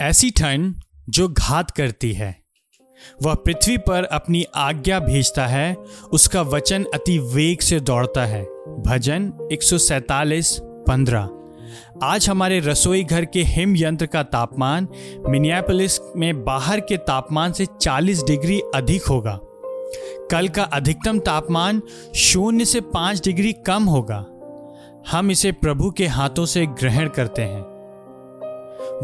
ऐसी ठंड जो घात करती है। वह पृथ्वी पर अपनी आज्ञा भेजता है, उसका वचन अति वेग से दौड़ता है। भजन एक पंद्रह। आज हमारे रसोई घर के हिम यंत्र का तापमान मिनियापोलिस में बाहर के तापमान से 40 डिग्री अधिक होगा। कल का अधिकतम तापमान शून्य से पाँच डिग्री कम होगा। हम इसे प्रभु के हाथों से ग्रहण करते हैं।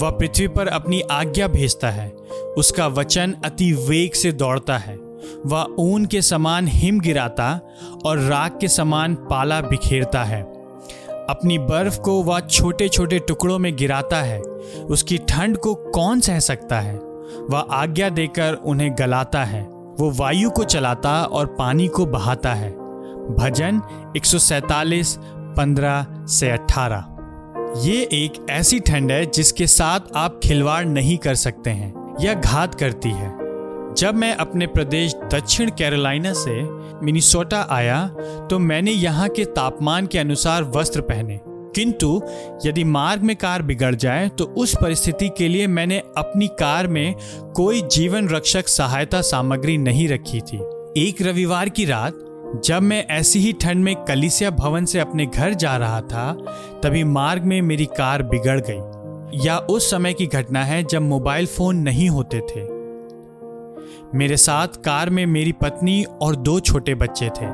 वह पृथ्वी पर अपनी आज्ञा भेजता है। उसका वचन अति वेग से दौड़ता है। वह ऊन के समान हिम गिराता और राग के समान पाला बिखेरता है। अपनी बर्फ़ को वह छोटे छोटे टुकड़ों में गिराता है। उसकी ठंड को कौन सह सकता है? वह आज्ञा देकर उन्हें गलाता है। वो वायु को चलाता और पानी को बहाता है। भजन एक सौ सैतालीस, पंद्रह से अठारह। ये एक ऐसी ठंड है जिसके साथ आप खिलवाड़ नहीं कर सकते हैं यह घात करती है। जब मैं अपने प्रदेश दक्षिण कैरोलिना से मिनीसोटा आया तो मैंने यहाँ के तापमान के अनुसार वस्त्र पहने। किंतु यदि मार्ग में कार बिगड़ जाए तो उस परिस्थिति के लिए मैंने अपनी कार में कोई जीवन रक्षक सहायता सामग्री नहीं रखी थी। एक रविवार की रात जब मैं ऐसी ही ठंड में कलिसिया भवन से अपने घर जा रहा था, तभी मार्ग में मेरी कार बिगड़ गई। या उस समय की घटना है जब मोबाइल फ़ोन नहीं होते थे। मेरे साथ कार में मेरी पत्नी और दो छोटे बच्चे थे,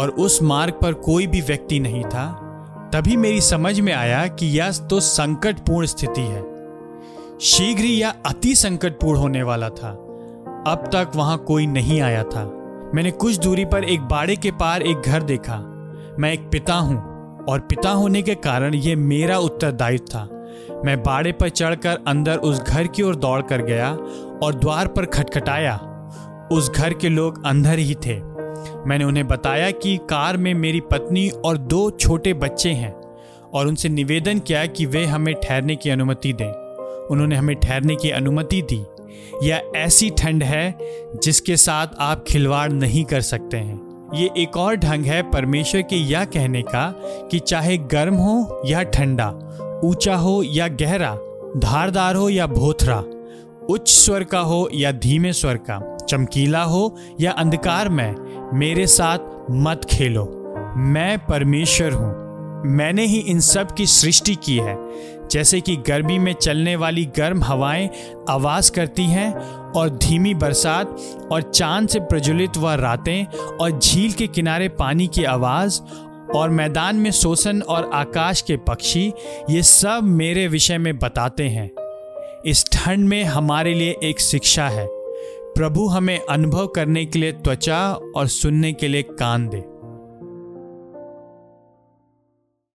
और उस मार्ग पर कोई भी व्यक्ति नहीं था। तभी मेरी समझ में आया कि यह तो संकटपूर्ण स्थिति है। शीघ्र ही यह अति संकटपूर्ण होने वाला था। अब तक वहाँ कोई नहीं आया था। मैंने कुछ दूरी पर एक बाड़े के पार एक घर देखा। मैं एक पिता हूँ और पिता होने के कारण यह मेरा उत्तरदायित्व था। मैं बाड़े पर चढ़कर अंदर उस घर की ओर दौड़ कर गया और द्वार पर खटखटाया। उस घर के लोग अंदर ही थे। मैंने उन्हें बताया कि कार में मेरी पत्नी और दो छोटे बच्चे हैं और उनसे निवेदन किया कि वे हमें ठहरने की अनुमति दें। उन्होंने हमें ठहरने की अनुमति दी। यह ऐसी ठंड है जिसके साथ आप खिलवाड़ नहीं कर सकते हैं। ये एक और ढंग है परमेश्वर के यह कहने का कि चाहे गर्म हो या ठंडा, ऊँचा हो या गहरा, धारदार हो या भोथरा, उच्च स्वर का हो या धीमे स्वर का, चमकीला हो या अंधकार में मेरे साथ मत खेलो। मैं परमेश्वर हूँ। मैंने ही इन सब की सृष्टि की है। जैसे कि गर्मी में चलने वाली गर्म हवाएँ आवाज़ करती हैं और धीमी बरसात और चाँद से प्रज्वलित वह रातें और झील के किनारे पानी की आवाज़ और मैदान में शोषण और आकाश के पक्षी, ये सब मेरे विषय में बताते हैं। इस ठंड में हमारे लिए एक शिक्षा है। प्रभु हमें अनुभव करने के लिए त्वचा और सुनने के लिए कान दे।